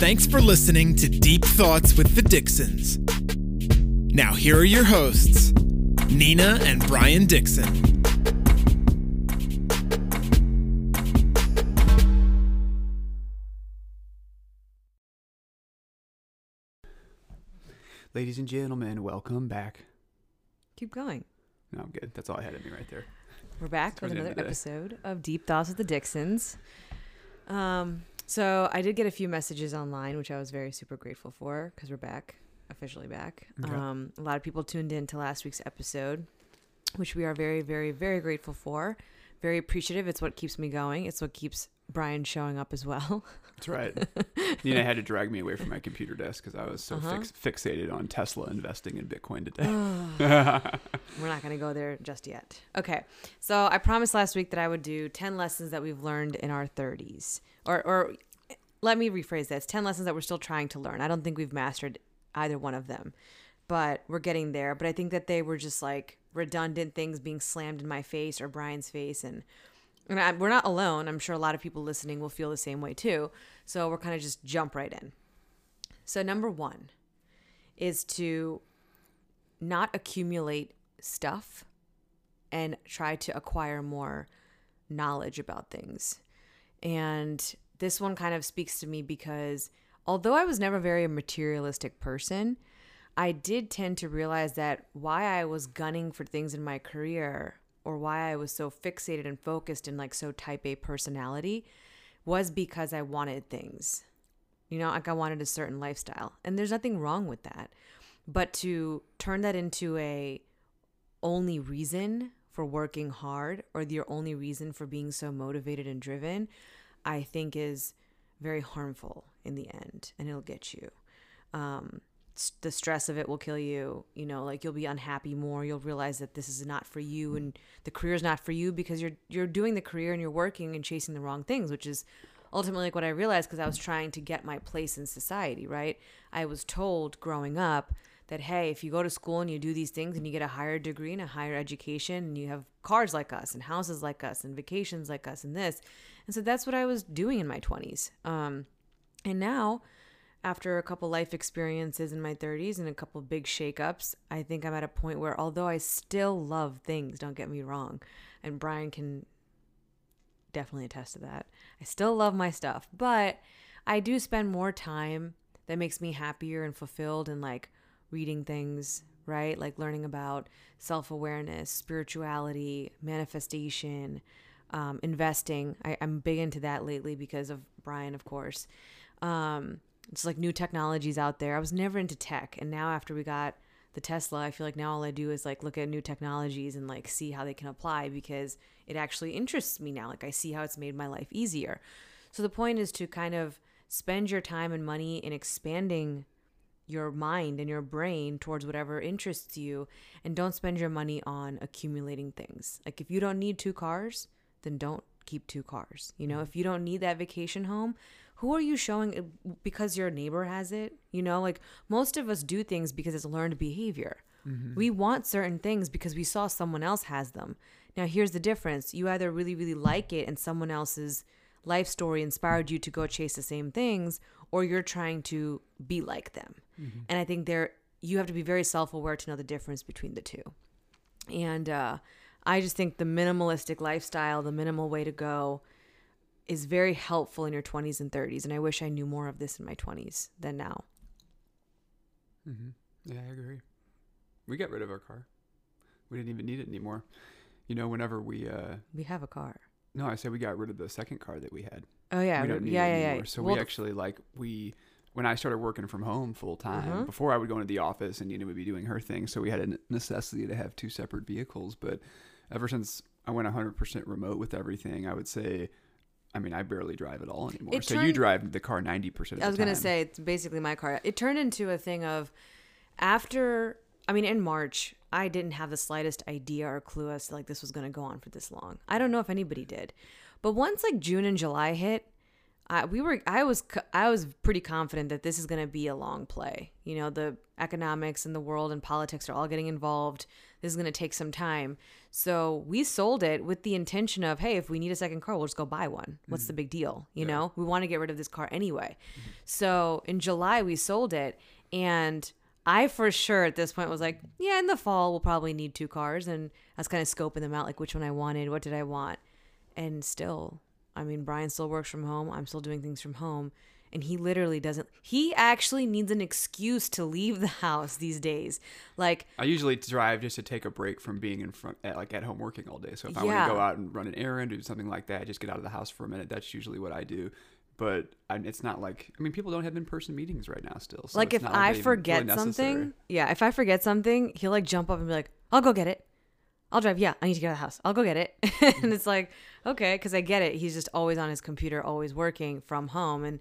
Thanks for listening to Deep Thoughts with the Dixons. Now, here are your hosts, Nina and Brian Dixon. Ladies and gentlemen, welcome back. Keep going. No, I'm good. That's all I had in me right there. We're back Towards with another of the day. episode of Deep Thoughts with the Dixons. Um, so I did get a few messages online, which I was very super grateful for because we're back, officially back. Okay. Um, a lot of people tuned in to last week's episode, which we are very, very, very grateful for. Very appreciative. It's what keeps me going. It's what keeps Brian showing up as well. That's right. Nina had to drag me away from my computer desk because I was so Uh-huh. fix- fixated on Tesla investing in Bitcoin today. We're not going to go there just yet. Okay. So I promised last week that I would do 10 lessons that we've learned in our 30s. Or, or let me rephrase this 10 lessons that we're still trying to learn. I don't think we've mastered either one of them, but we're getting there. But I think that they were just like redundant things being slammed in my face or Brian's face. And, and I, we're not alone. I'm sure a lot of people listening will feel the same way too. So we're kind of just jump right in. So, number one is to not accumulate stuff and try to acquire more knowledge about things. And this one kind of speaks to me because although I was never very a materialistic person, I did tend to realize that why I was gunning for things in my career or why I was so fixated and focused and like so type A personality was because I wanted things. You know, like I wanted a certain lifestyle. And there's nothing wrong with that. But to turn that into a only reason for working hard or your only reason for being so motivated and driven, I think is very harmful in the end and it'll get you. Um, the stress of it will kill you. You know, like you'll be unhappy more. You'll realize that this is not for you and the career is not for you because you're you're doing the career and you're working and chasing the wrong things, which is ultimately like what I realized because I was trying to get my place in society, right? I was told growing up that hey, if you go to school and you do these things and you get a higher degree and a higher education and you have cars like us and houses like us and vacations like us and this. And so that's what I was doing in my 20s. Um and now after a couple life experiences in my 30s and a couple big shakeups, I think I'm at a point where although I still love things, don't get me wrong, and Brian can definitely attest to that. I still love my stuff, but I do spend more time that makes me happier and fulfilled and like reading things, right? Like learning about self awareness, spirituality, manifestation, um, investing. I, I'm big into that lately because of Brian, of course. Um, it's like new technologies out there. I was never into tech, and now after we got the Tesla, I feel like now all I do is like look at new technologies and like see how they can apply because it actually interests me now. Like I see how it's made my life easier. So the point is to kind of spend your time and money in expanding your mind and your brain towards whatever interests you and don't spend your money on accumulating things. Like if you don't need two cars, then don't keep two cars. You know, if you don't need that vacation home, who are you showing it because your neighbor has it? You know, like most of us do things because it's learned behavior. We want certain things because we saw someone else has them. Now, here's the difference. You either really, really like it and someone else's life story inspired you to go chase the same things, or you're trying to be like them. And I think there you have to be very self-aware to know the difference between the two. And uh, I just think the minimalistic lifestyle, the minimal way to go, is very helpful in your 20s and 30s. And I wish I knew more of this in my 20s than now. Mm-hmm. Yeah, I agree. We got rid of our car. We didn't even need it anymore. You know, whenever we, uh, We have a car. no, I said we got rid of the second car that we had. Oh yeah, we don't need yeah, it yeah, anymore. yeah. So Well, we actually like we when I started working from home full time. Mhm. Before I would go into the office and Nina would be doing her thing, so we had a necessity to have two separate vehicles. But ever since I went 100% remote with everything, I would say, I mean, I barely drive at all anymore. It so you drive the car 90% of the I was gonna say it's basically my car. It turned into a thing of after. I mean, in March, I didn't have the slightest idea or clue as to like this was gonna go on for this long. I don't know if anybody did, but once like June and July hit, I, we were I was I was pretty confident that this is going to be a long play. You know, the economics and the world and politics are all getting involved. This is going to take some time. So we sold it with the intention of, hey, if we need a second car, we'll just go buy one. What's the mm-hmm. big deal? You know, we want to get rid of this car anyway. Mm-hmm. So in July, we sold it. And I for sure at this point was like, yeah, in the fall, we'll probably need two cars. And I was kind of scoping them out, like which one I wanted, what did I want. And still, I mean, Brian still works from home. I'm still doing things from home. And he literally doesn't, he actually needs an excuse to leave the house these days. Like, I usually drive just to take a break from being in front, at, like at home working all day. So if I want to go out and run an errand or something like that, just get out of the house for a minute. That's usually what I do. But I, it's not like I mean, people don't have in-person meetings right now still. So like if not I forget necessary. something, yeah, if I forget something, he'll like jump up and be like, "I'll go get it. I'll drive. Yeah, I need to get out of the house. I'll go get it." and it's like, okay, because I get it. He's just always on his computer, always working from home, and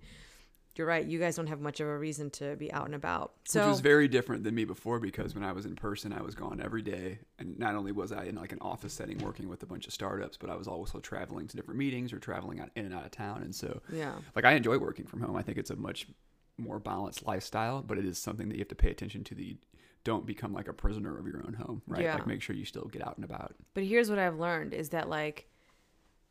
you're right. You guys don't have much of a reason to be out and about. So which was very different than me before because when I was in person, I was gone every day, and not only was I in like an office setting working with a bunch of startups, but I was also traveling to different meetings or traveling out in and out of town, and so yeah, like I enjoy working from home. I think it's a much more balanced lifestyle, but it is something that you have to pay attention to. The don't become like a prisoner of your own home, right? Yeah. Like make sure you still get out and about. But here's what I've learned is that like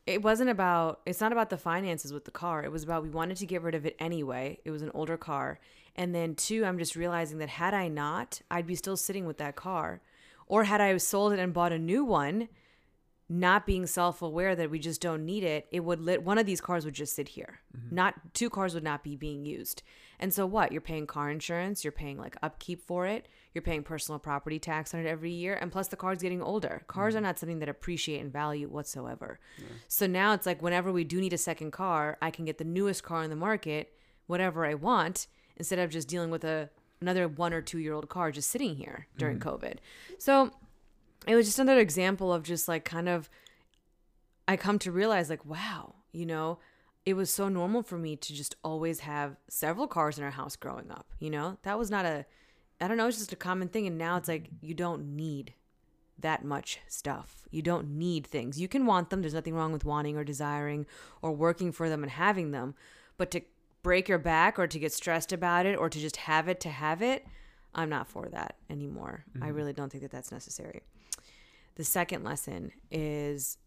it wasn't about it's not about the finances with the car. It was about we wanted to get rid of it anyway. It was an older car. And then two, I'm just realizing that had I not, I'd be still sitting with that car. Or had I sold it and bought a new one, not being self-aware that we just don't need it, it would lit one of these cars would just sit here. Mm-hmm. Not two cars would not be being used. And so what? You're paying car insurance, you're paying like upkeep for it, you're paying personal property tax on it every year, and plus the car's getting older. Cars are mm. not something that appreciate in value whatsoever. So now it's like whenever we do need a second car, I can get the newest car in the market, whatever I want, instead of just dealing with a another one or two year old car just sitting here during mm. COVID. So it was just another example of just like kind of I come to realize like wow, you know, it was so normal for me to just always have several cars in our house growing up, you know? That was not a I don't know, it's just a common thing and now it's like you don't need that much stuff. You don't need things. You can want them. There's nothing wrong with wanting or desiring or working for them and having them. But to break your back or to get stressed about it or to just have it to have it, I'm not for that anymore. I mm-hmm. really don't think that that's necessary. The second lesson is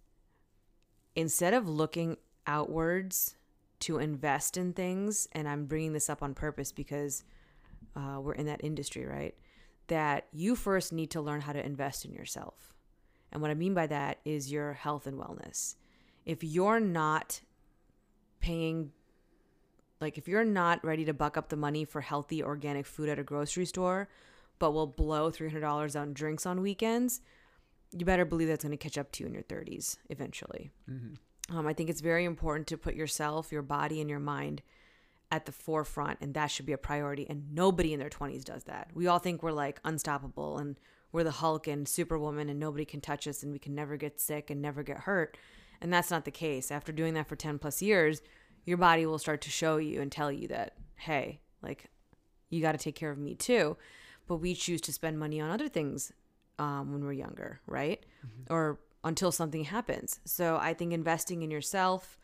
instead of looking outwards to invest in things, and I'm bringing this up on purpose because uh, we're in that industry, right? That you first need to learn how to invest in yourself. And what I mean by that is your health and wellness. If you're not paying, like, if you're not ready to buck up the money for healthy organic food at a grocery store, but will blow $300 on drinks on weekends, you better believe that's going to catch up to you in your 30s eventually. Um, I think it's very important to put yourself, your body, and your mind at the forefront, and that should be a priority. And nobody in their 20s does that. We all think we're like unstoppable and we're the Hulk and Superwoman, and nobody can touch us, and we can never get sick and never get hurt. And that's not the case. After doing that for 10 plus years, your body will start to show you and tell you that, hey, like, you got to take care of me too. But we choose to spend money on other things um, when we're younger, right? Or until something happens. So I think investing in yourself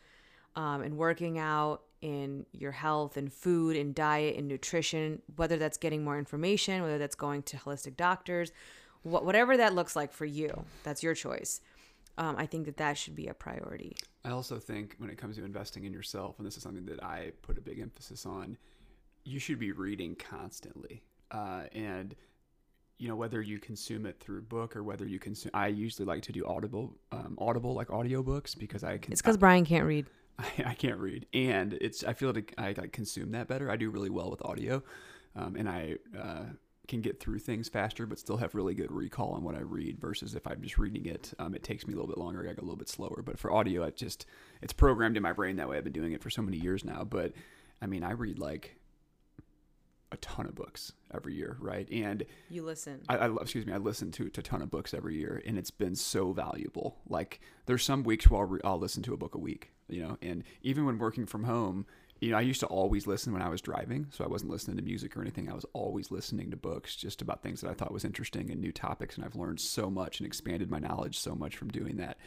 um, and working out in your health and food and diet and nutrition, whether that's getting more information, whether that's going to holistic doctors, wh- whatever that looks like for you, that's your choice. Um, I think that that should be a priority. I also think when it comes to investing in yourself, and this is something that I put a big emphasis on, you should be reading constantly. Uh, and you know whether you consume it through book or whether you consume. I usually like to do audible, um, audible like audiobooks because I can. It's because Brian can't read. I, I can't read, and it's I feel like I like consume that better. I do really well with audio, um, and I uh, can get through things faster, but still have really good recall on what I read. Versus if I'm just reading it, um, it takes me a little bit longer. I go a little bit slower. But for audio, it just it's programmed in my brain that way. I've been doing it for so many years now. But I mean, I read like a ton of books every year, right? And You listen. I, I excuse me, I listen to, to a ton of books every year, and it's been so valuable. Like there's some weeks where I'll, re- I'll listen to a book a week, you know, and even when working from home, you know, I used to always listen when I was driving, so I wasn't listening to music or anything. I was always listening to books just about things that I thought was interesting and new topics, and I've learned so much and expanded my knowledge so much from doing that.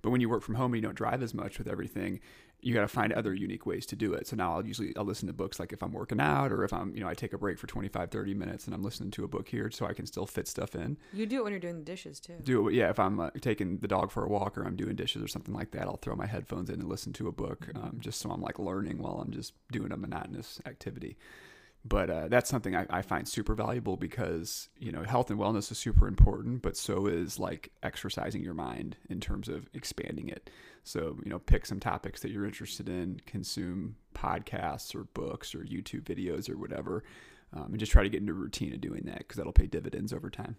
But when you work from home and you don't drive as much with everything, you got to find other unique ways to do it. So now I'll usually I'll listen to books like if I'm working out or if I'm, you know, I take a break for 25 30 minutes and I'm listening to a book here so I can still fit stuff in. You do it when you're doing the dishes too. Do it yeah, if I'm uh, taking the dog for a walk or I'm doing dishes or something like that, I'll throw my headphones in and listen to a book um, just so I'm like learning while I'm just doing a monotonous activity but uh, that's something I, I, find super valuable because you know health and wellness is super important but so is like exercising your mind in terms of expanding it. So you know pick some topics that you're interested in consume podcasts or books or youtube videos or whatever um, and just try to get into a routine of doing that because that'll pay dividends over time.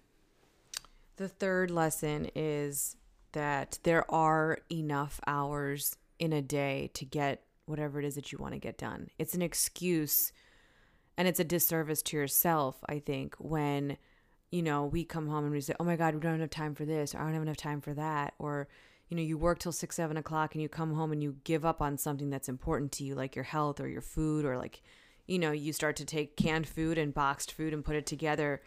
The third lesson is that there are enough hours in a day to get whatever it is that you want to get done. It's an excuse and it's a disservice to yourself i think when you know we come home and we say oh my god we don't have enough time for this or i don't have enough time for that or you know you work till six seven o'clock and you come home and you give up on something that's important to you like your health or your food or like you know you start to take canned food and boxed food and put it together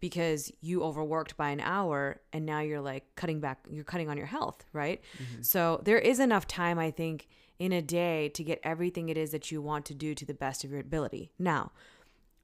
because you overworked by an hour and now you're like cutting back you're cutting on your health right mm-hmm. so there is enough time i think in a day to get everything it is that you want to do to the best of your ability. Now,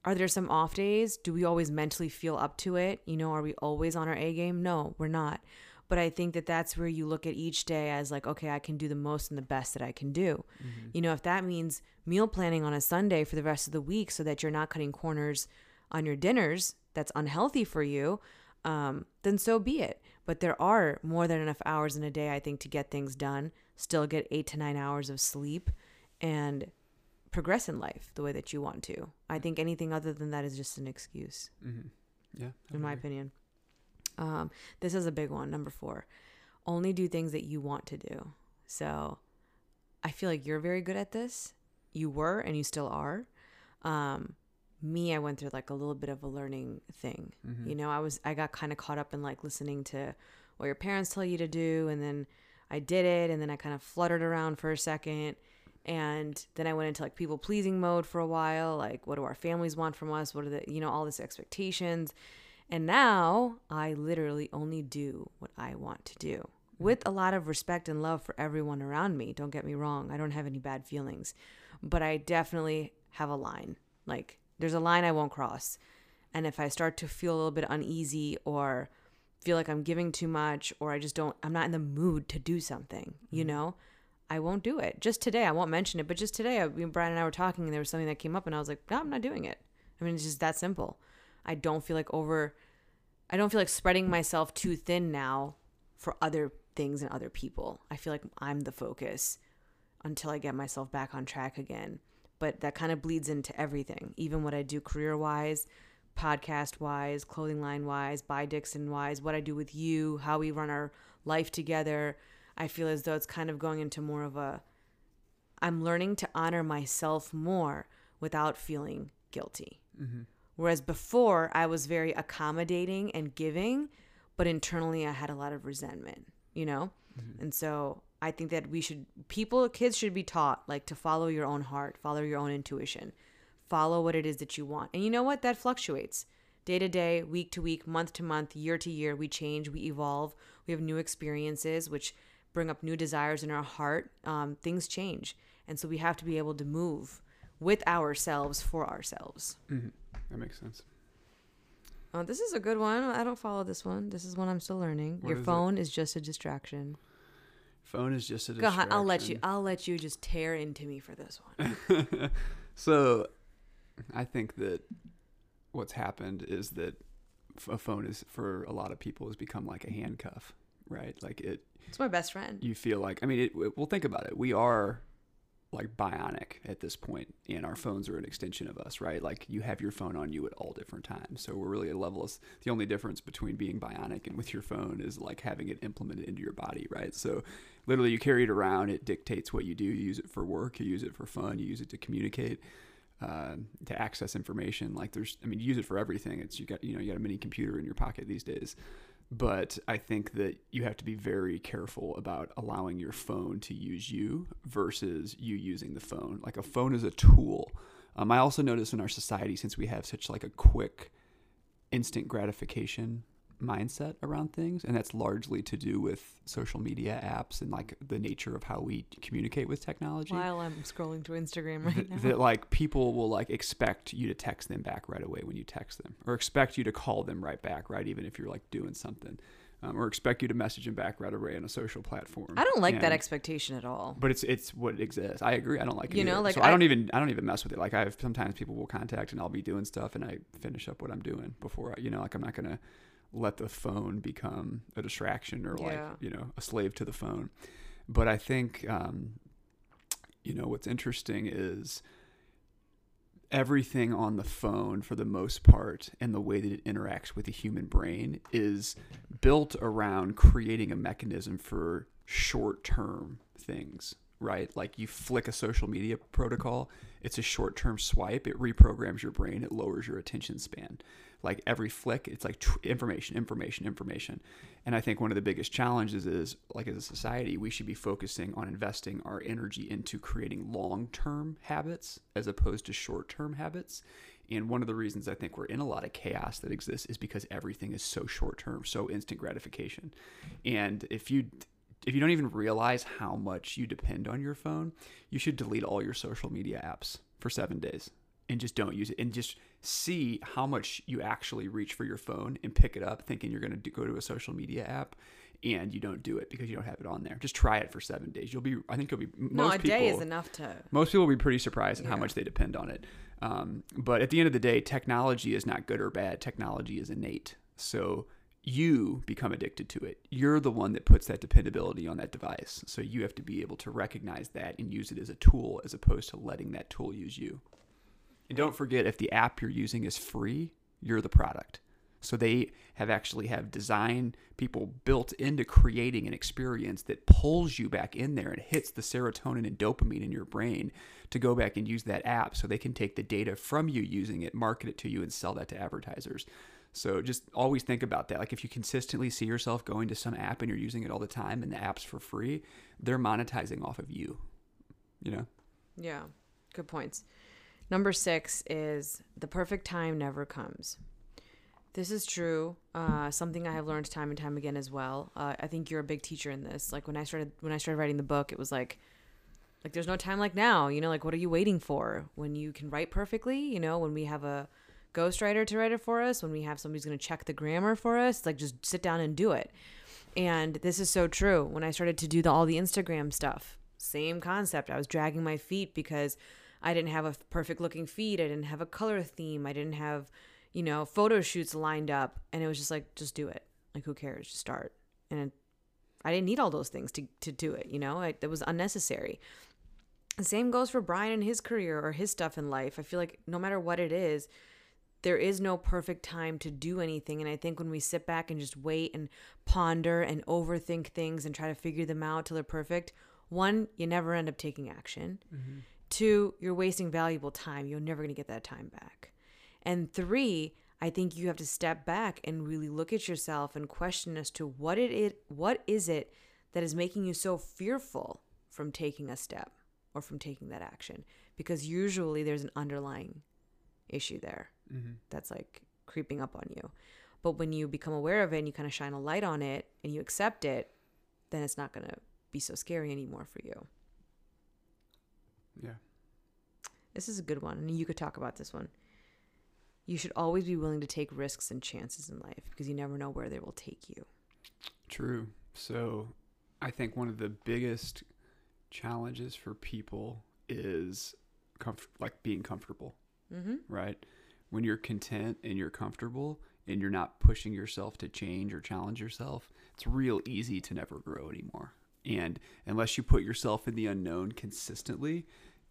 are there some off days? Do we always mentally feel up to it? You know, are we always on our A game? No, we're not. But I think that that's where you look at each day as like, okay, I can do the most and the best that I can do. Mm-hmm. You know, if that means meal planning on a Sunday for the rest of the week so that you're not cutting corners on your dinners that's unhealthy for you, um, then so be it. But there are more than enough hours in a day, I think, to get things done still get eight to nine hours of sleep and progress in life the way that you want to. I think anything other than that is just an excuse. Mm-hmm. Yeah. In my opinion. Um, this is a big one. Number four, only do things that you want to do. So I feel like you're very good at this. You were and you still are. Um, me, I went through like a little bit of a learning thing. Mm-hmm. You know, I was, I got kind of caught up in like listening to what your parents tell you to do and then I did it and then I kind of fluttered around for a second and then I went into like people pleasing mode for a while like what do our families want from us? What are the you know all this expectations. And now I literally only do what I want to do with a lot of respect and love for everyone around me. Don't get me wrong I don't have any bad feelings but I definitely have a line. Like there's a line I won't cross and if I start to feel a little bit uneasy or feel like I'm giving too much or I just don't I'm not in the mood to do something, you mm-hmm. know, I won't do it. Just today, I won't mention it, but just today, I, Brian and I were talking and there was something that came up and I was like, no, I'm not doing it. I mean, it's just that simple. I don't feel like over, I don't feel like spreading myself too thin now for other things and other people. I feel like I'm the focus until I get myself back on track again. But that kind of bleeds into everything, even what I do career wise, podcast wise, clothing line wise, by Dixon wise, what I do with you, how we run our life together. I feel as though it's kind of going into more of a I'm learning to honor myself more without feeling guilty. Mm-hmm. Whereas before, I was very accommodating and giving, but internally, I had a lot of resentment, you know? Mm-hmm. And so I think that we should, people, kids should be taught like to follow your own heart, follow your own intuition follow what it is that you want. And you know what? That fluctuates day to day, week to week, month to month, year to year. We change, we evolve, we have new experiences, which bring up new desires in our heart. Um, things change. And so we have to be able to move with ourselves for ourselves. Mm-hmm. That makes sense. Oh, this is a good one. I don't follow this one. This is one I'm still learning. What Your phone it? is just a distraction. Phone is just a distraction. Go ahead. I'll let you. I'll let you just tear into me for this one. so I think that what's happened is that a phone is for a lot of people has become like a handcuff, right? Like it. It's my best friend. You feel like I mean, it, well, think about it. We are like bionic at this point, and our phones are an extension of us, right? Like you have your phone on you at all different times. So we're really at a level. Of, the only difference between being bionic and with your phone is like having it implemented into your body, right? So literally, you carry it around. It dictates what you do. You use it for work. You use it for fun. You use it to communicate uh, to access information. Like there's, I mean, you use it for everything. It's you got you know you got a mini computer in your pocket these days. But I think that you have to be very careful about allowing your phone to use you versus you using the phone. Like a phone is a tool. Um, I also notice in our society, since we have such like a quick, instant gratification mindset around things, and that's largely to do with social media apps and like the nature of how we communicate with technology. While I'm scrolling through Instagram right Th- now. that like people will like expect you to text them back right away when you text them, or expect you to call them right back, right? Even if you're like doing something, um, or expect you to message them back right away on a social platform. I don't like that expectation at all. but it's it's what exists. I agree. I don't like it. You know, either. like, so I, I- don't even I don't even mess with it. Like I have sometimes people will contact and I'll be doing stuff and I finish up what I'm doing before I you know like I'm not gonna let the phone become a distraction or like Yeah. you know a slave to the phone. But I think um, you know what's interesting is everything on the phone for the most part and the way that it interacts with the human brain is built around creating a mechanism for short-term things right like you flick a social media protocol it's a short-term swipe it reprograms your brain it lowers your attention span like every flick it's like information information information. And i think one of the biggest challenges is like as a society we should be focusing on investing our energy into creating long-term habits as opposed to short-term habits. And one of the reasons i think we're in a lot of chaos that exists is because everything is so short-term so instant gratification. And if you if you don't even realize how much you depend on your phone, you should delete all your social media apps for seven days and just don't use it and just see how much you actually reach for your phone and pick it up thinking you're going to go to a social media app and you don't do it because you don't have it on there. Just try it for seven days. You'll be, I think you'll be, most no, a people, day is enough to. most people will be pretty surprised at how much they depend on it. Um, but at the end of the day, technology is not good or bad. Technology is innate. So you become addicted to it. You're the one that puts that dependability on that device. So you have to be able to recognize that and use it as a tool as opposed to letting that tool use you. And don't forget if the app you're using is free, you're the product. So they have actually have design people built into creating an experience that pulls you back in there and hits the serotonin and dopamine in your brain to go back and use that app so they can take the data from you using it, market it to you and sell that to advertisers. So just always think about that. Like if you consistently see yourself going to some app and you're using it all the time and the app's for free, they're monetizing off of you. You know? Yeah, good points. Number six is the perfect time never comes. This is true. Uh, something I have learned time and time again as well. Uh, I think you're a big teacher in this. Like when I started when I started writing the book, it was like, like there's no time like now. You know, like what are you waiting for? When you can write perfectly, you know, when we have a ghostwriter to write it for us, when we have somebody who's going to check the grammar for us, like just sit down and do it. And this is so true. When I started to do the, all the Instagram stuff, same concept. I was dragging my feet because I didn't have a perfect looking feed. I didn't have a color theme. I didn't have, you know, photo shoots lined up. And it was just like, just do it. Like, who cares? Just start. And I didn't need all those things to, to do it, you know, it, it was unnecessary. The same goes for Brian and his career or his stuff in life. I feel like no matter what it is, there is no perfect time to do anything. And I think when we sit back and just wait and ponder and overthink things and try to figure them out till they're perfect, one, you never end up taking action. Mm-hmm. Two, you're wasting valuable time. You're never going to get that time back. And three, I think you have to step back and really look at yourself and question as to what it is, what is it that is making you so fearful from taking a step or from taking that action? Because usually there's an underlying issue there mm-hmm. that's like creeping up on you. But when you become aware of it and you kind of shine a light on it and you accept it, then it's not going to be so scary anymore for you. Yeah. This is a good one, and you could talk about this one. You should always be willing to take risks and chances in life because you never know where they will take you. True. So I think one of the biggest challenges for people is comf- like being comfortable, Mm-hmm. right? When you're content and you're comfortable and you're not pushing yourself to change or challenge yourself, it's real easy to never grow anymore. And unless you put yourself in the unknown consistently,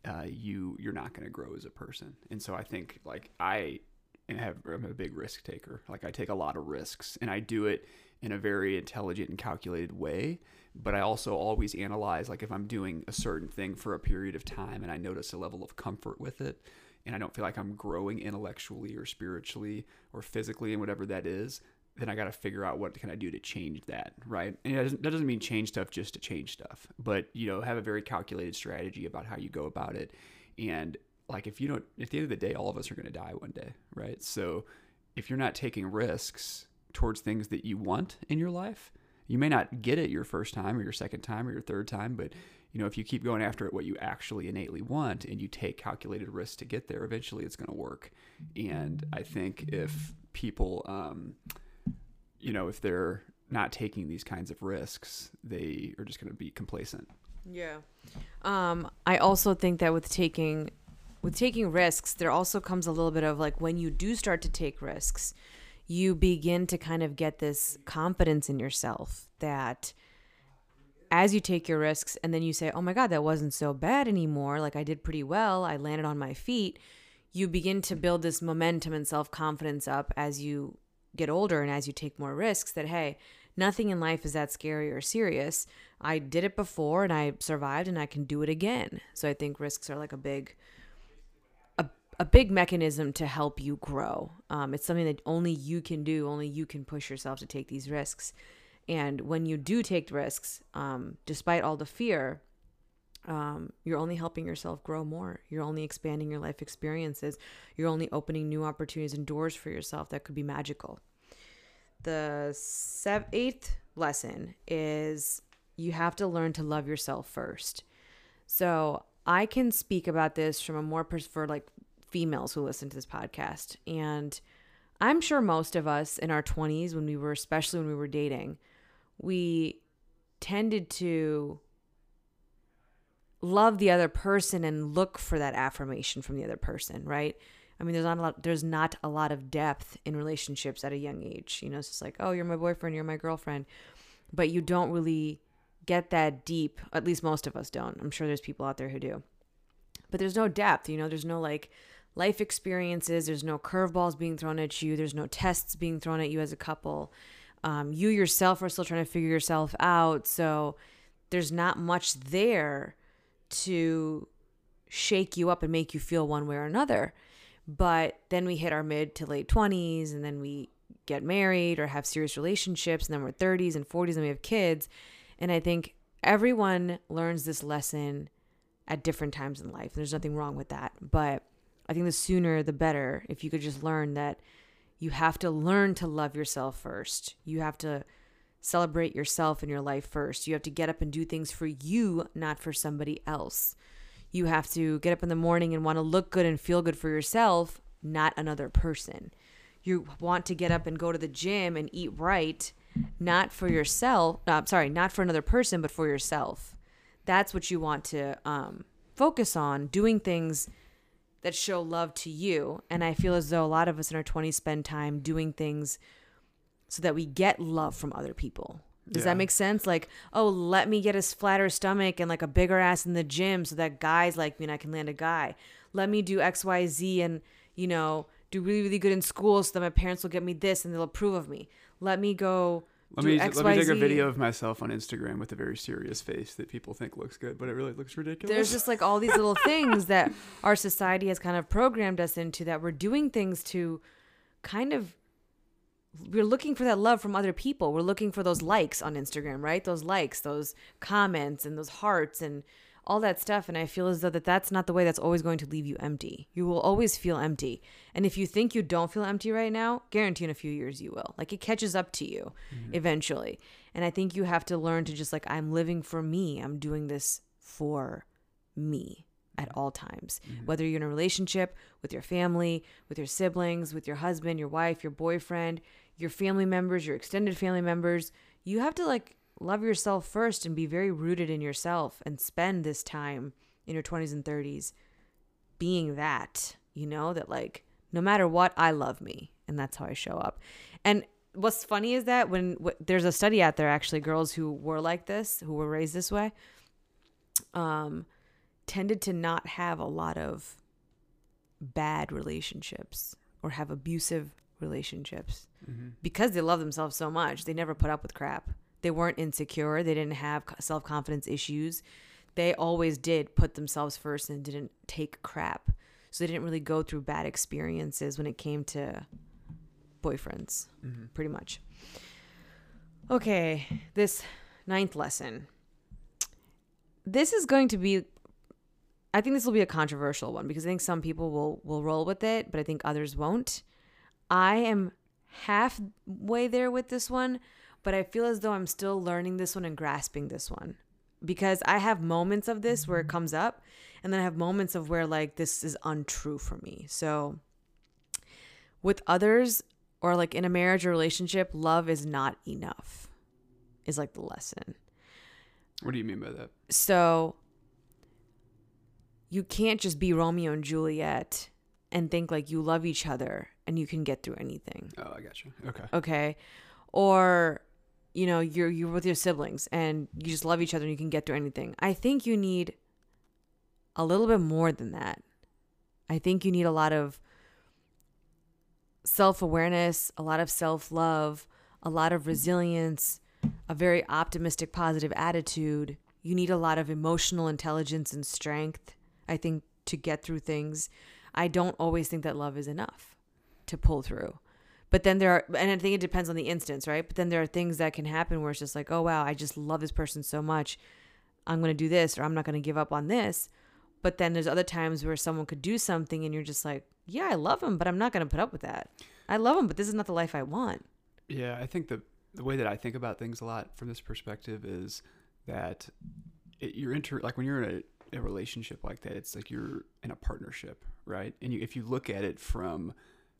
uh, you you're not going to grow as a person. And so I think like I have I'm a big risk taker. Like I take a lot of risks, and I do it in a very intelligent and calculated way. But I also always analyze like if I'm doing a certain thing for a period of time, and I notice a level of comfort with it, and I don't feel like I'm growing intellectually or spiritually or physically and whatever that is, then I got to figure out what can I do to change that, right? And that doesn't, that doesn't mean change stuff just to change stuff, but you know, have a very calculated strategy about how you go about it. And like if you don't, at the end of the day, all of us are going to die one day, right? So if you're not taking risks towards things that you want in your life. You may not get it your first time or your second time or your third time, but you know, if you keep going after it, what you actually innately want, and you take calculated risks to get there, eventually it's going to work. And I think if people, um, you know, if they're not taking these kinds of risks, they are just going to be complacent. Yeah. Um, I also think that with taking with taking risks, there also comes a little bit of like when you do start to take risks, you begin to kind of get this confidence in yourself that as you take your risks and then you say, "Oh my god, that wasn't so bad anymore. Like I did pretty well. I landed on my feet." You begin to build this momentum and self-confidence up as you get older and as you take more risks that hey, nothing in life is that scary or serious. I did it before and I survived and I can do it again. So I think risks are like a big a, a big mechanism to help you grow. Um, it's something that only you can do, only you can push yourself to take these risks. And when you do take risks, um, despite all the fear, um, you're only helping yourself grow more. You're only expanding your life experiences. You're only opening new opportunities and doors for yourself that could be magical. The seventh, eighth lesson is you have to learn to love yourself first. So I can speak about this from a more pers- for like females who listen to this podcast, and I'm sure most of us in our 20s, when we were, especially when we were dating, we tended to love the other person and look for that affirmation from the other person, right? I mean, there's not a lot. There's not a lot of depth in relationships at a young age. You know, it's just like, oh, you're my boyfriend, you're my girlfriend, but you don't really get that deep. At least most of us don't. I'm sure there's people out there who do, but there's no depth. You know, there's no like life experiences. There's no curveballs being thrown at you. There's no tests being thrown at you as a couple. Um, you yourself are still trying to figure yourself out. So there's not much there to shake you up and make you feel one way or another. But then we hit our mid to late 20s and then we get married or have serious relationships and then we're 30s and 40s and we have kids. And I think everyone learns this lesson at different times in life. There's nothing wrong with that. But I think the sooner the better if you could just learn that you have to learn to love yourself first. You have to celebrate yourself and your life first. You have to get up and do things for you, not for somebody else. You have to get up in the morning and want to look good and feel good for yourself, not another person. You want to get up and go to the gym and eat right, not for yourself. I'm sorry, not for another person, but for yourself. That's what you want to um, focus on, doing things that show love to you. And I feel as though a lot of us in our 20s spend time doing things so that we get love from other people. Does Yeah. that make sense? Like, oh, let me get a flatter stomach and like a bigger ass in the gym so that guys like me and I can land a guy. Let me do X, Y, Z and, you know, do really, really good in school so that my parents will get me this and they'll approve of me. Let me go Let me let me take a video of myself on Instagram with a very serious face that people think looks good, but it really looks ridiculous. there's just like all these little things that our society has kind of programmed us into that we're doing things to kind of we're looking for that love from other people. We're looking for those likes on Instagram, right? Those likes, those comments and those hearts and all that stuff and I feel as though that that's not the way that's always going to leave you empty. You will always feel empty. And if you think you don't feel empty right now, guarantee in a few years you will. Like it catches up to you mm-hmm. eventually. And I think you have to learn to just like I'm living for me. I'm doing this for me at all times. Mm-hmm. Whether you're in a relationship with your family, with your siblings, with your husband, your wife, your boyfriend, your family members, your extended family members, you have to like love yourself first and be very rooted in yourself and spend this time in your 20s and 30s being that, you know, that like no matter what, I love me. And that's how I show up. And what's funny is that when w- there's a study out there, actually, girls who were like this, who were raised this way, um, tended to not have a lot of bad relationships or have abusive relationships mm-hmm. because they love themselves so much. They never put up with crap. They weren't insecure. They didn't have self confidence issues. They always did put themselves first and didn't take crap. So they didn't really go through bad experiences when it came to boyfriends, mm-hmm. pretty much. Okay, this ninth lesson. This is going to be I think this will be a controversial one because I think some people will will roll with it, but I think others won't. I am halfway there with this one, but I feel as though I'm still learning this one and grasping this one because I have moments of this where it comes up, and then I have moments of where like this is untrue for me. So with others or like in a marriage or relationship, love is not enough, is like the lesson. What do you mean by that? So you can't just be Romeo and Juliet and think like you love each other and you can get through anything. Oh, I got you. Okay. Okay. Or you know, you're you're with your siblings and you just love each other and you can get through anything. I think you need a little bit more than that. I think you need a lot of self-awareness, a lot of self-love, a lot of resilience, a very optimistic positive attitude. You need a lot of emotional intelligence and strength, I think, to get through things. I don't always think that love is enough to pull through. But then there are, and I think it depends on the instance, right? But then there are things that can happen where it's just like, oh, wow, I just love this person so much. I'm going to do this or I'm not going to give up on this. But then there's other times where someone could do something and you're just like, yeah, I love him, but I'm not going to put up with that. I love him, but this is not the life I want. Yeah, I think the the way that I think about things a lot from this perspective is that it, you're inter like when you're in a, relationship like that, it's like you're in a partnership, right? And you, if you look at it from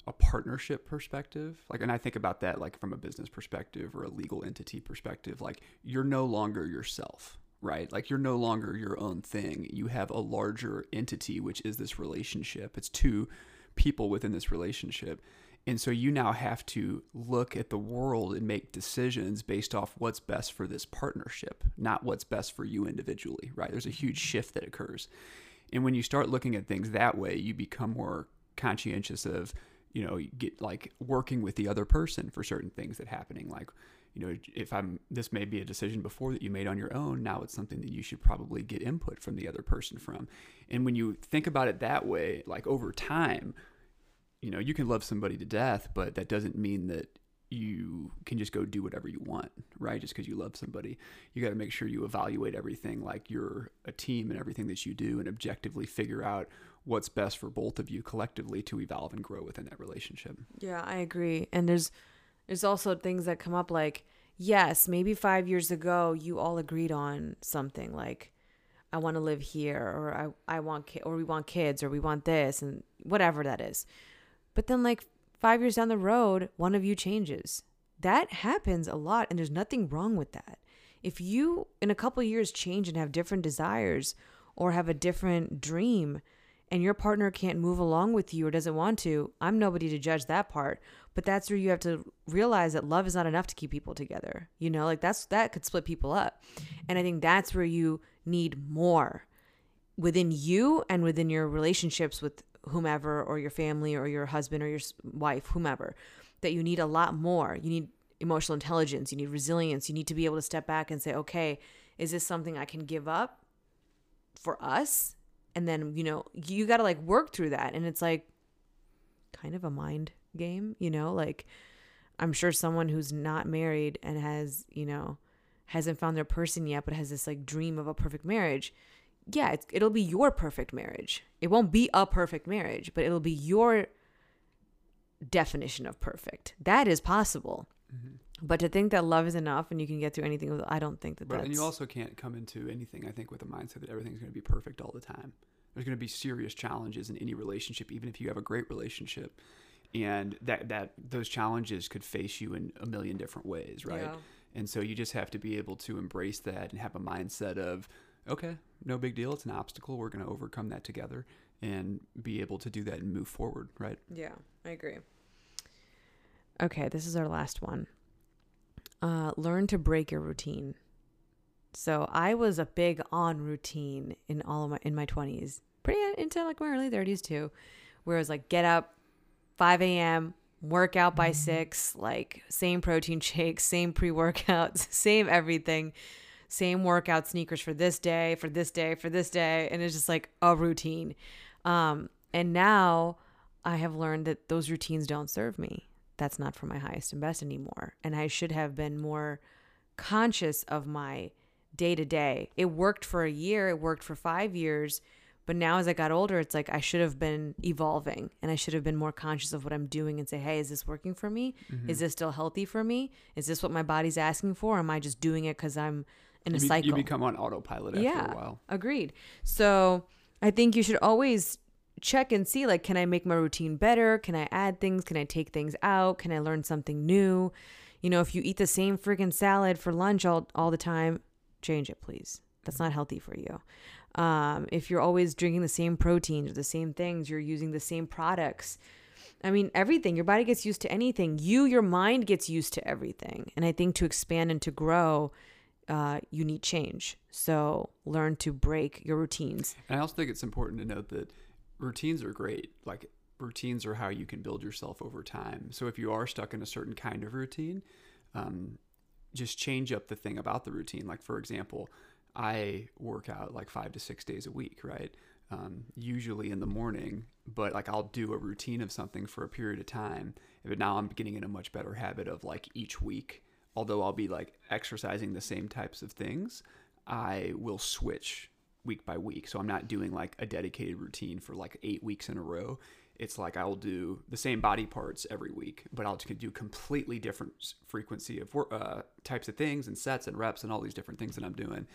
a partnership perspective like and i think about that like from a business perspective or a legal entity perspective like you're no longer yourself right? Like you're no longer your own thing. You have a larger entity which is this relationship. It's two people within this relationship and so you now have to look at the world and make decisions based off what's best for this partnership not what's best for you individually right? There's a huge shift that occurs. And when you start looking at things that way you become more conscientious of you know get like working with the other person for certain things that happening. Like you know if i'm this may be a decision before that you made on your own now it's something that you should probably get input from the other person from. And when you think about it that way like over time you know you can love somebody to death but that doesn't mean that you can just go do whatever you want right just because you love somebody you got to make sure you evaluate everything like you're a team and everything that you do and objectively figure out what's best for both of you collectively to evolve and grow within that relationship. Yeah, I agree. And there's there's also things that come up like yes, maybe 5 years ago you all agreed on something like I want to live here or I I want ki- or we want kids or we want this and whatever that is. But then like 5 years down the road, one of you changes. That happens a lot and there's nothing wrong with that. If you in a couple years change and have different desires or have a different dream, and your partner can't move along with you or doesn't want to, I'm nobody to judge that part. But that's where you have to realize that love is not enough to keep people together. You know, like that's that could split people up. And I think that's where you need more within you and within your relationships with whomever or your family or your husband or your wife, whomever, that you need a lot more. You need emotional intelligence, you need resilience, you need to be able to step back and say, okay, is this something I can give up for us? And then you know you got to like work through that. And it's like kind of a mind game you know? Like i'm sure someone who's not married and has you know hasn't found their person yet but has this like dream of a perfect marriage yeah it'll be your perfect marriage it won't be a perfect marriage but it'll be your definition of perfect that is possible mm-hmm. but to think that love is enough and you can get through anything i don't think that but, that's and you also can't come into anything i think with a mindset that everything's going to be perfect all the time there's going to be serious challenges in any relationship, even if you have a great relationship. And that, that those challenges could face you in a million different ways, right? Yeah. And so you just have to be able to embrace that and have a mindset of, okay, no big deal. It's an obstacle. We're going to overcome that together and be able to do that and move forward, right? Yeah, I agree. Okay, this is our last one. Uh, learn to break your routine. So I was a big on routine in all of my in my twenties, pretty into like my early thirties too, where it was like get up, five a.m., work out by six, like same protein shakes, same pre workouts, same everything, same workout sneakers for this day, for this day, for this day, and it's just like a routine. Um, and now I have learned that those routines don't serve me. That's not for my highest and best anymore, and I should have been more conscious of my day to day. It worked for a year, it worked for five years, But now as I got older, it's like I should have been evolving and I should have been more conscious of what I'm doing and say, hey, is this working for me? Mm-hmm. Is this still healthy for me? Is this what my body's asking for? Or am I just doing it because I'm in a You, be- cycle? you become on autopilot after yeah, a while. agreed. So I think you should always check and see like, can I make my routine better? Can I add things? Can I take things out? Can I learn something new? You know, if you eat the same freaking salad for lunch all, all the time, change it, please. That's not healthy for you. Um, if you're always drinking the same proteins or the same things, you're using the same products. I mean, everything. Your body gets used to anything. You, your mind gets used to everything. And I think to expand and to grow, uh, you need change. So learn to break your routines. And I also think it's important to note that routines are great. Like routines are how you can build yourself over time. So if you are stuck in a certain kind of routine, um, just change up the thing about the routine. Like for example, I work out like five to six days a week, right? Um, usually in the morning, but like I'll do a routine of something for a period of time. But now I'm getting in a much better habit of like each week, although I'll be like exercising the same types of things, I will switch week by week. So I'm not doing like a dedicated routine for like eight weeks in a row. It's like I'll do the same body parts every week, but I'll do completely different frequency of uh, types of things and sets and reps and all these different things that I'm doing.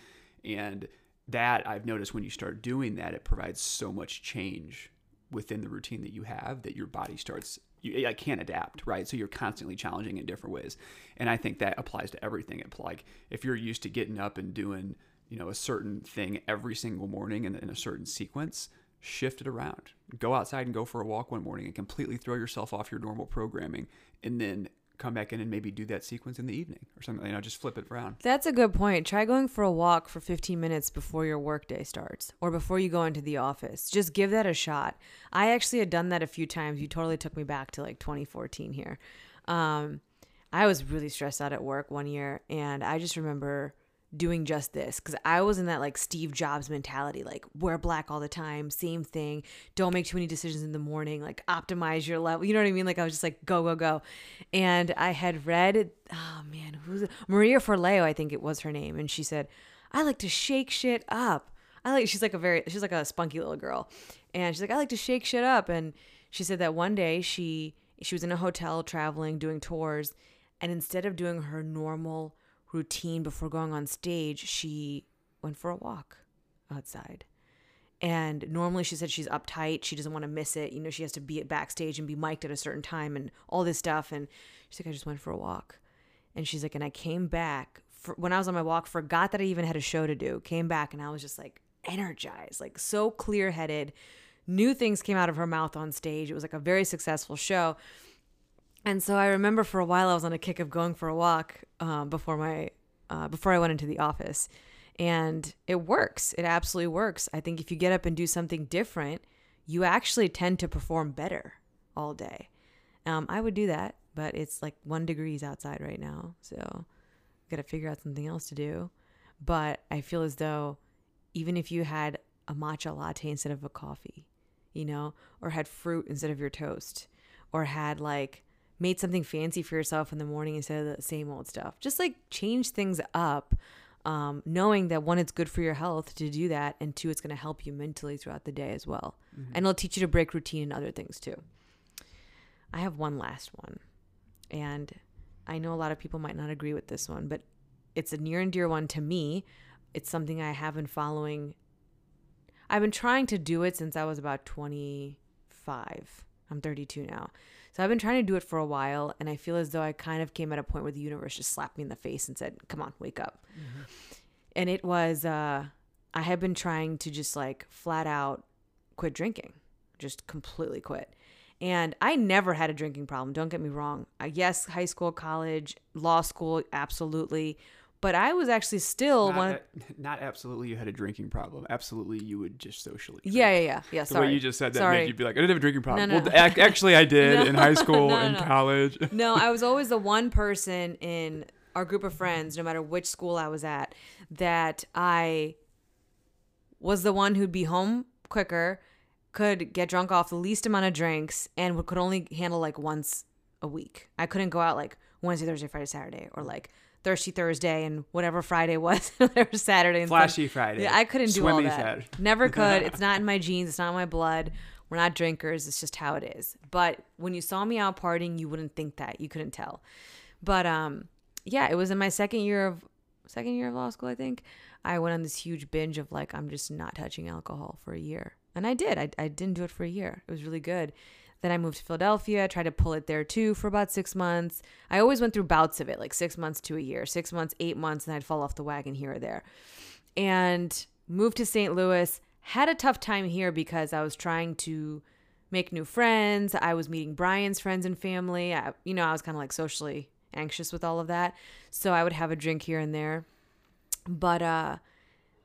And that I've noticed when you start doing that, it provides so much change within the routine that you have that your body starts you I can't adapt, right? So you're constantly challenging in different ways. And I think that applies to everything. It's like if you're used to getting up and doing, you know, a certain thing every single morning in, in a certain sequence, shift it around. Go outside and go for a walk one morning and completely throw yourself off your normal programming and then come back in and maybe do that sequence in the evening or something, you know, just flip it around. That's a good point. Try going for a walk for 15 minutes before your workday starts or before you go into the office. Just give that a shot. I actually had done that a few times. You totally took me back to like 2014 here. Um, I was really stressed out at work one year and I just remember doing just this because I was in that like Steve Jobs mentality like wear black all the time, same thing, don't make too many decisions in the morning, like optimize your level. You know what I mean? Like I was just like go, go, go. And I had read, oh man, who's? Maria Forleo, I think it was her name. And she said, I like to shake shit up. I like, she's like a very, she's like a spunky little girl. And she's like, I like to shake shit up. And she said that one day she, she was in a hotel traveling, doing tours. And instead of doing her normal routine before going on stage, she went for a walk outside. And normally she said she's uptight. She doesn't want to miss it. You know, she has to be at backstage and be mic'd at a certain time and all this stuff. And she's like, I just went for a walk. And she's like, and I came back for, when I was on my walk, forgot that I even had a show to do. Came back and I was just like energized, like so clear headed. New things came out of her mouth on stage. It was like a very successful show. And so I remember for a while I was on a kick of going for a walk um, before my uh, before I went into the office, and it works. It absolutely works. I think if you get up and do something different, you actually tend to perform better all day. Um, I would do that, but it's like one degrees outside right now, so got to figure out something else to do. But I feel as though even if you had a matcha latte instead of a coffee, you know, or had fruit instead of your toast, or had like made something fancy for yourself in the morning instead of the same old stuff. Just like change things up, um, knowing that one, it's good for your health to do that, and two, it's going to help you mentally throughout the day as well. And it'll teach you to break routine and other things too. I have one last one, and I know a lot of people might not agree with this one, but it's a near and dear one to me. It's something I have been following. I've been trying to do it since I was about 25. I'm 32 now. So I've been trying to do it for a while, and I feel as though I kind of came at a point where the universe just slapped me in the face and said, "Come on, wake up." And it was uh, I had been trying to just like flat out quit drinking, just completely quit. And I never had a drinking problem. Don't get me wrong. Uh, yes, high school, college, law school, absolutely. But I was actually still Not, one. a- not absolutely you had a drinking problem. Absolutely you would just socially. drink. yeah, yeah, yeah, yeah. The Sorry. way you just said that Sorry. made you be like, I didn't have a drinking problem. No, no, well, no. actually, I did in high school, No, no. college. no, I was always the one person in our group of friends, no matter which school I was at, that I was the one who'd be home quicker, could get drunk off the least amount of drinks, and could only handle like once a week. I couldn't go out like Wednesday, Thursday, Friday, Saturday, or like Thirsty Thursday and whatever Friday was, whatever Saturday and Flashy Sunday. Friday. Yeah, I couldn't do all that. Saturday. Never could. It's not in my genes. It's not in my blood. We're not drinkers. It's just how it is. But when you saw me out partying, you wouldn't think that. You couldn't tell. But um, yeah, it was in my second year of second year of law school. I think I went on this huge binge of like I'm just not touching alcohol for a year, and I did. I I didn't do it for a year. It was really good. Then I moved to Philadelphia, I tried to pull it there too for about six months. I always went through bouts of it, like six months to a year, six months, eight months, and I'd fall off the wagon here or there. And moved to St. Louis. Had a tough time here because I was trying to make new friends. I was meeting Brian's friends and family. I, you know, I was kind of like socially anxious with all of that. So I would have a drink here and there. But uh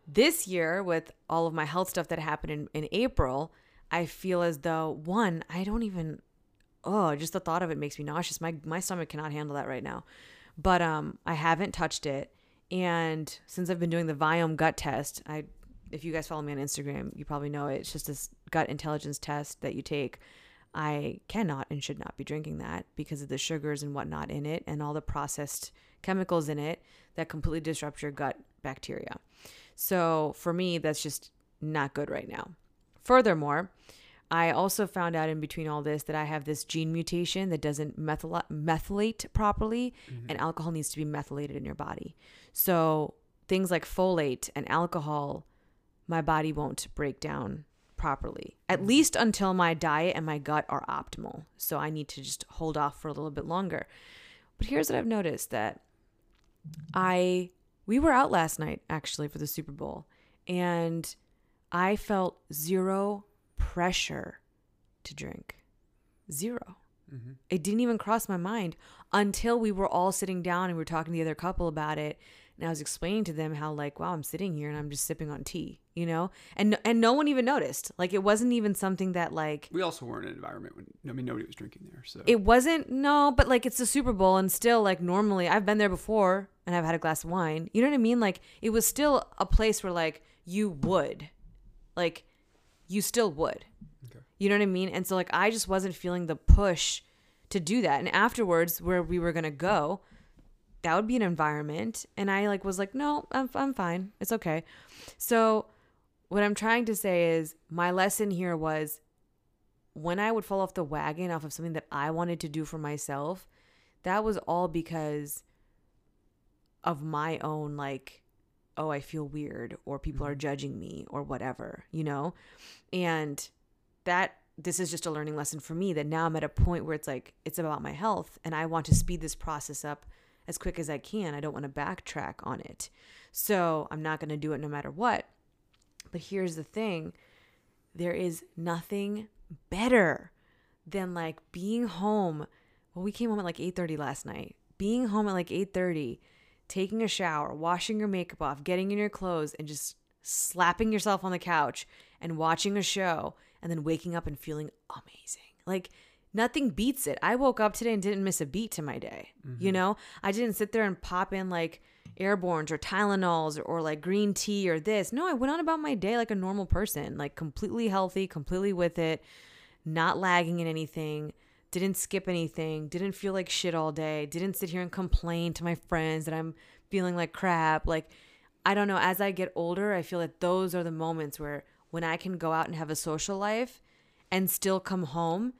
this year with all of my health stuff that happened in, in April, I feel as though one, I don't even oh, just the thought of it makes me nauseous. My my stomach cannot handle that right now. But um I haven't touched it. And since I've been doing the Viome gut test, I if you guys follow me on Instagram, you probably know it. It's just this gut intelligence test that you take. I cannot and should not be drinking that because of the sugars and whatnot in it and all the processed chemicals in it that completely disrupt your gut bacteria. So for me, that's just not good right now. Furthermore, I also found out in between all this that I have this gene mutation that doesn't methyl- methylate properly, mm-hmm. and alcohol needs to be methylated in your body. So things like folate and alcohol, my body won't break down properly, at mm-hmm. least until my diet and my gut are optimal. So I need to just hold off for a little bit longer. But here's what I've noticed that I we were out last night actually for the Super Bowl and I felt zero pressure to drink. 0 mm-hmm. It didn't even cross my mind until we were all sitting down and we were talking to the other couple about it. And I was explaining to them how like, wow, I'm sitting here and I'm just sipping on tea, you know? And and no one even noticed. Like it wasn't even something that like We also weren't in an environment when I mean nobody was drinking there. So it wasn't no, but like it's the Super Bowl and still like normally I've been there before and I've had a glass of wine. You know what I mean? Like it was still a place where like you would. Like you still would. Okay. You know what I mean? And so like I just wasn't feeling the push to do that. And afterwards where we were going to go, that would be an environment and I like was like, "No, I'm I'm fine. It's okay." So what I'm trying to say is my lesson here was when I would fall off the wagon off of something that I wanted to do for myself, that was all because of my own like oh, I feel weird or people are mm-hmm. judging me or whatever, you know? And that this is just a learning lesson for me that now I'm at a point where it's like it's about my health and I want to speed this process up as quick as I can. I don't want to backtrack on it. So, I'm not going to do it no matter what. But here's the thing. There is nothing better than like being home. Well, we came home at like 8:30 last night. Being home at like 8:30, taking a shower, washing your makeup off, getting in your clothes and just slapping yourself on the couch and watching a show and then waking up and feeling amazing. Like nothing beats it. I woke up today and didn't miss a beat to my day. You mm-hmm. know, I didn't sit there and pop in like Airbornes or Tylenols or, or like green tea or this. No, I went on about my day like a normal person, like completely healthy, completely with it, not lagging in anything, didn't skip anything, didn't feel like shit all day, didn't sit here and complain to my friends that I'm feeling like crap. Like, I don't know, as I get older, I feel that those are the moments where when I can go out and have a social life and still come home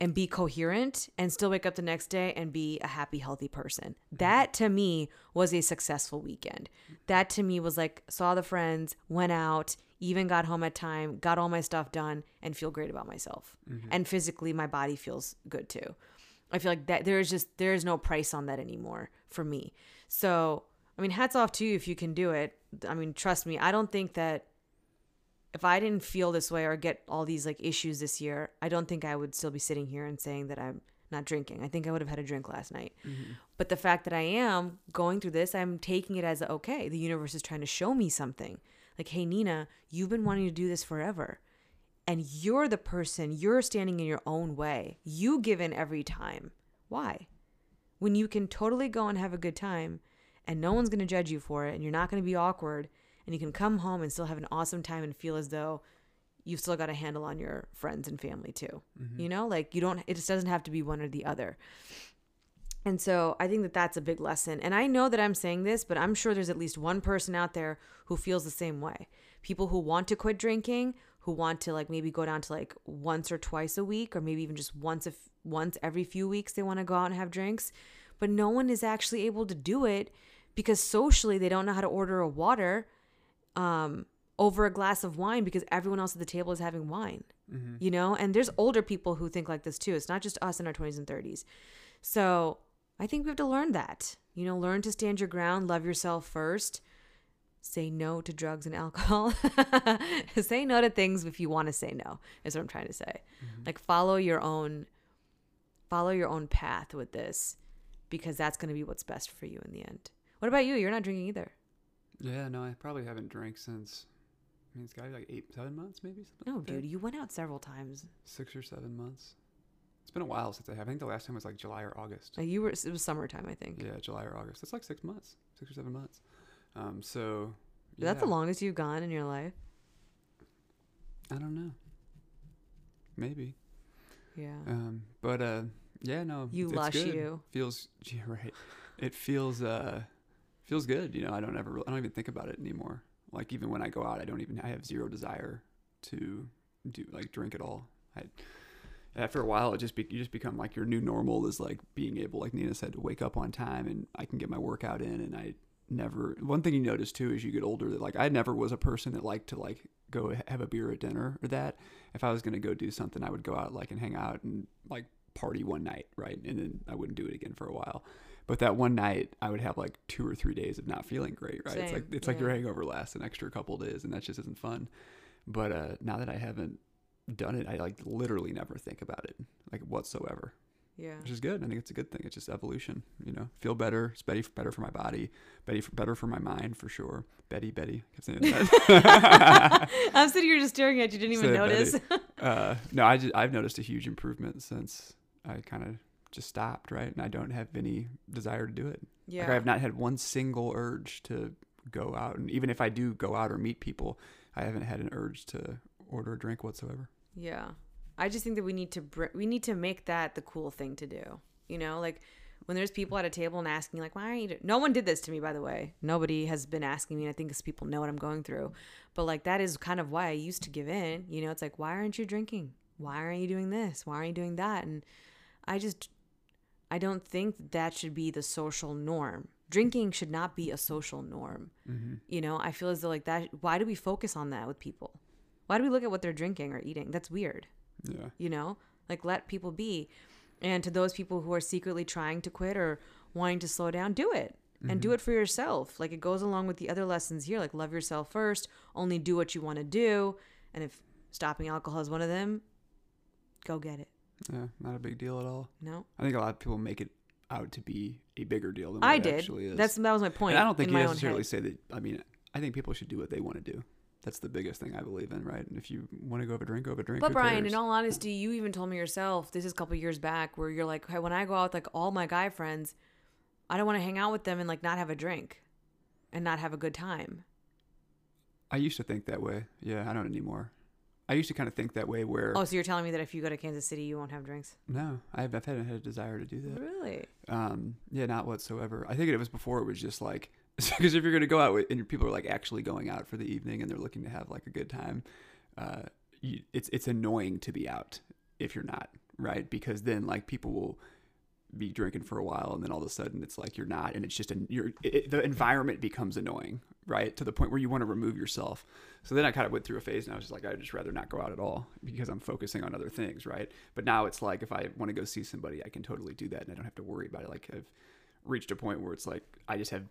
and be coherent and still wake up the next day and be a happy, healthy person. Mm-hmm. That to me was a successful weekend. That to me was like, saw the friends, went out, even got home at time, got all my stuff done, and feel great about myself. Mm-hmm. And physically, my body feels good too. I feel like that there's just there's no price on that anymore for me. So, I mean, hats off to you if you can do it. I mean, trust me, I don't think that if I didn't feel this way or get all these like issues this year, I don't think I would still be sitting here and saying that I'm not drinking. I think I would have had a drink last night. Mm-hmm. But the fact that I am going through this, I'm taking it as okay, the universe is trying to show me something. Like, hey, Nina, you've been wanting to do this forever. And you're the person, you're standing in your own way. You give in every time. Why? When you can totally go and have a good time and no one's going to judge you for it and you're not going to be awkward and you can come home and still have an awesome time and feel as though you've still got a handle on your friends and family too. Mm-hmm. You know, like you don't, it just doesn't have to be one or the other. And so I think that that's a big lesson. And I know that I'm saying this, but I'm sure there's at least one person out there who feels the same way. People who want to quit drinking, who want to like maybe go down to like once or twice a week or maybe even just once a f- once every few weeks they want to go out and have drinks, but no one is actually able to do it because socially they don't know how to order a water um over a glass of wine because everyone else at the table is having wine. You know, and there's older people who think like this too. It's not just us in our 20s and 30s. So, I think we have to learn that. You know, learn to stand your ground, love yourself first, say no to drugs and alcohol. say no to things if you want to say no, is what I'm trying to say. Like follow your own follow your own path with this because that's going to be what's best for you in the end. What about you? You're not drinking either. Yeah, no, I probably haven't drank since. I mean, it's got to be like eight, seven months, maybe. Something No, like dude, you went out several times. Six or seven months. It's been a while since I have. I think the last time was like July or August. Uh, You were it was summertime, I think. Yeah, July or August. That's like six months, six or seven months. Um, so. Is that the longest you've gone in your life? I don't know. Maybe. Yeah. Um, but uh, yeah, no. You lush good. you. Feels yeah, right. It feels uh, feels good. You know, I don't ever. I don't even think about it anymore. Like even when I go out, I don't even. I have zero desire to do like drink at all. I after a while, it just be, you just become like your new normal is like being able, like Nina said, to wake up on time and I can get my workout in. And I never. One thing you notice too as you get older that like I never was a person that liked to like go have a beer at dinner or that. If I was gonna go do something, I would go out like and hang out and like party one night, right? And then I wouldn't do it again for a while. But that one night, I would have like two or three days of not feeling great, right? It's like Same, it's like your hangover lasts an extra couple days, and that just isn't fun. But uh, now that I haven't done it, I like literally never think about it, like whatsoever, Yeah. which is good. I think it's a good thing. It's just evolution, you know. Feel better. It's better, better for my body. Better, better for my mind for sure. Betty, Betty, kept saying that. I'm sitting here just staring at you. Didn't even notice. uh, no, I just, I've noticed a huge improvement since I kind of just stopped, right? And I don't have any desire to do it. yeah. Like I have not had one single urge to go out, and even if I do go out or meet people, I haven't had an urge to order a drink whatsoever. Yeah. I just think that we need to br- we need to make that the cool thing to do. You know, like when there's people at a table and asking like, "Why aren't you?" Do-? No one did this to me, by the way. Nobody has been asking me. And I think because people know what I'm going through. But like that is kind of why I used to give in. You know, it's like, why aren't you drinking? Why aren't you doing this? Why aren't you doing that? And I just, I don't think that should be the social norm. Drinking should not be a social norm. Mm-hmm. You know, I feel as though like that. Why do we focus on that with people? Why do we look at what they're drinking or eating? That's weird. Yeah, You know, like let people be. And to those people who are secretly trying to quit or wanting to slow down, do it and do mm-hmm. it for yourself. Like it goes along with the other lessons here. Like love yourself first. Only do what you want to do. And if stopping alcohol is one of them, go get it. Yeah, not a big deal at all. No, I think a lot of people make it out to be a bigger deal than what I it did. actually is. That's that was my point. and I don't think in you my own necessarily head. say that. I mean, I think people should do what they want to do. That's the biggest thing I believe in, right? And if you want to go have a drink, go have a drink. But Who Brian, cares? in all honesty, you even told me yourself this is a couple years back where you're like, hey, when I go out with like all my guy friends, I don't want to hang out with them and like not have a drink, and not have a good time. I used to think that way. Yeah, I don't anymore. I used to kind of think that way where Oh, so you're telling me that if you go to Kansas City, you won't have drinks? no, I've, I've had, had a desire to do that. Really? Um, yeah, not whatsoever. I think it was before it was just like because if you're gonna go out with, and people are like actually going out for the evening and they're looking to have like a good time, uh, you, it's it's annoying to be out if you're not right because then like people will be drinking for a while and then all of a sudden it's like you're not and it's just an you're it, the environment becomes annoying right to the point where you want to remove yourself so then i kind of went through a phase and i was just like i'd just rather not go out at all because i'm focusing on other things right but now it's like if i want to go see somebody i can totally do that and i don't have to worry about it like i've reached a point where it's like i just have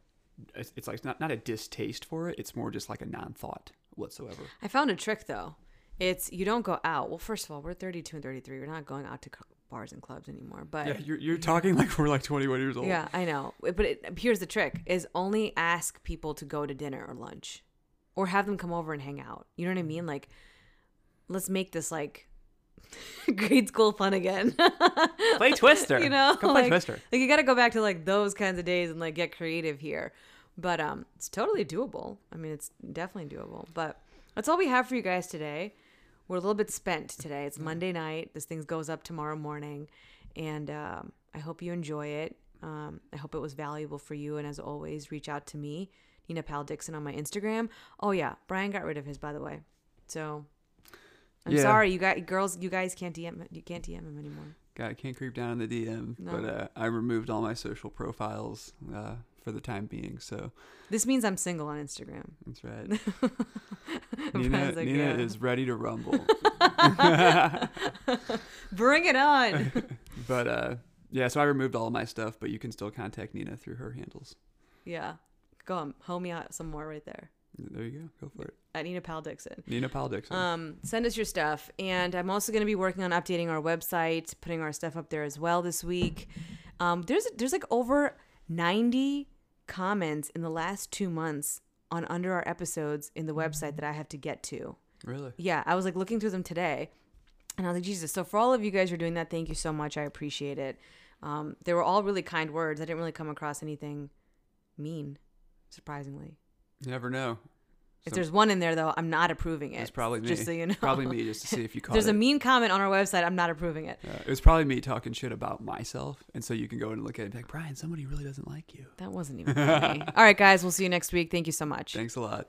it's like not, not a distaste for it it's more just like a non-thought whatsoever I found a trick though. It's you don't go out. Well, first of all, we're 32 and 33. We're not going out to bars and clubs anymore. But yeah you're, you're talking like we're like 21 years old Yeah, I know. But it, here's the trick: is only ask people to go to dinner or lunch, or have them come over and hang out. You know what I mean? Like, let's make this like grade school fun again. play twister you know, Come play like, twister like you got to go back to like those kinds of days and like get creative here. But um, it's totally doable. I mean, it's definitely doable. But that's all we have for you guys today. We're a little bit spent today. It's Monday night. This thing goes up tomorrow morning, and um, I hope you enjoy it. Um, I hope it was valuable for you. And as always, reach out to me, Nina Pal Dixon, on my Instagram. Oh yeah, Brian got rid of his, by the way. So I'm Yeah. sorry, you got girls. You guys can't DM. You can't DM him anymore. God, I can't creep down in the DM, No. but uh, I removed all my social profiles uh, for the time being. So This means I'm single on Instagram. that's right. Nina, like, Nina "Yeah." is ready to rumble. Bring it on. but uh, yeah, so I removed all of my stuff, but you can still contact Nina through her handles. yeah, go on, hoe me out some more right there There you go. Go for it. at Nina Pal Dixon. Nina Powell Dixon. Um, send us your stuff, and I'm also going to be working on updating our website, putting our stuff up there as well this week. Um, there's there's like over 90 comments in the last two months on under our episodes in the website that I have to get to. really? Yeah, I was like looking through them today, and I was like, Jesus. So for all of you guys who are doing that, thank you so much. I appreciate it. Um, they were all really kind words. I didn't really come across anything mean, surprisingly. You never know. If So- there's one in there though, I'm not approving it. It's probably me. Just so you know. Probably me, just to see if you caught there's it. a mean comment on our website, I'm not approving it. Uh, it was probably me talking shit about myself, and so you can go and look at it and be like, Brian, somebody really doesn't like you. That wasn't even funny. All right, guys, we'll see you next week. Thank you so much. Thanks a lot.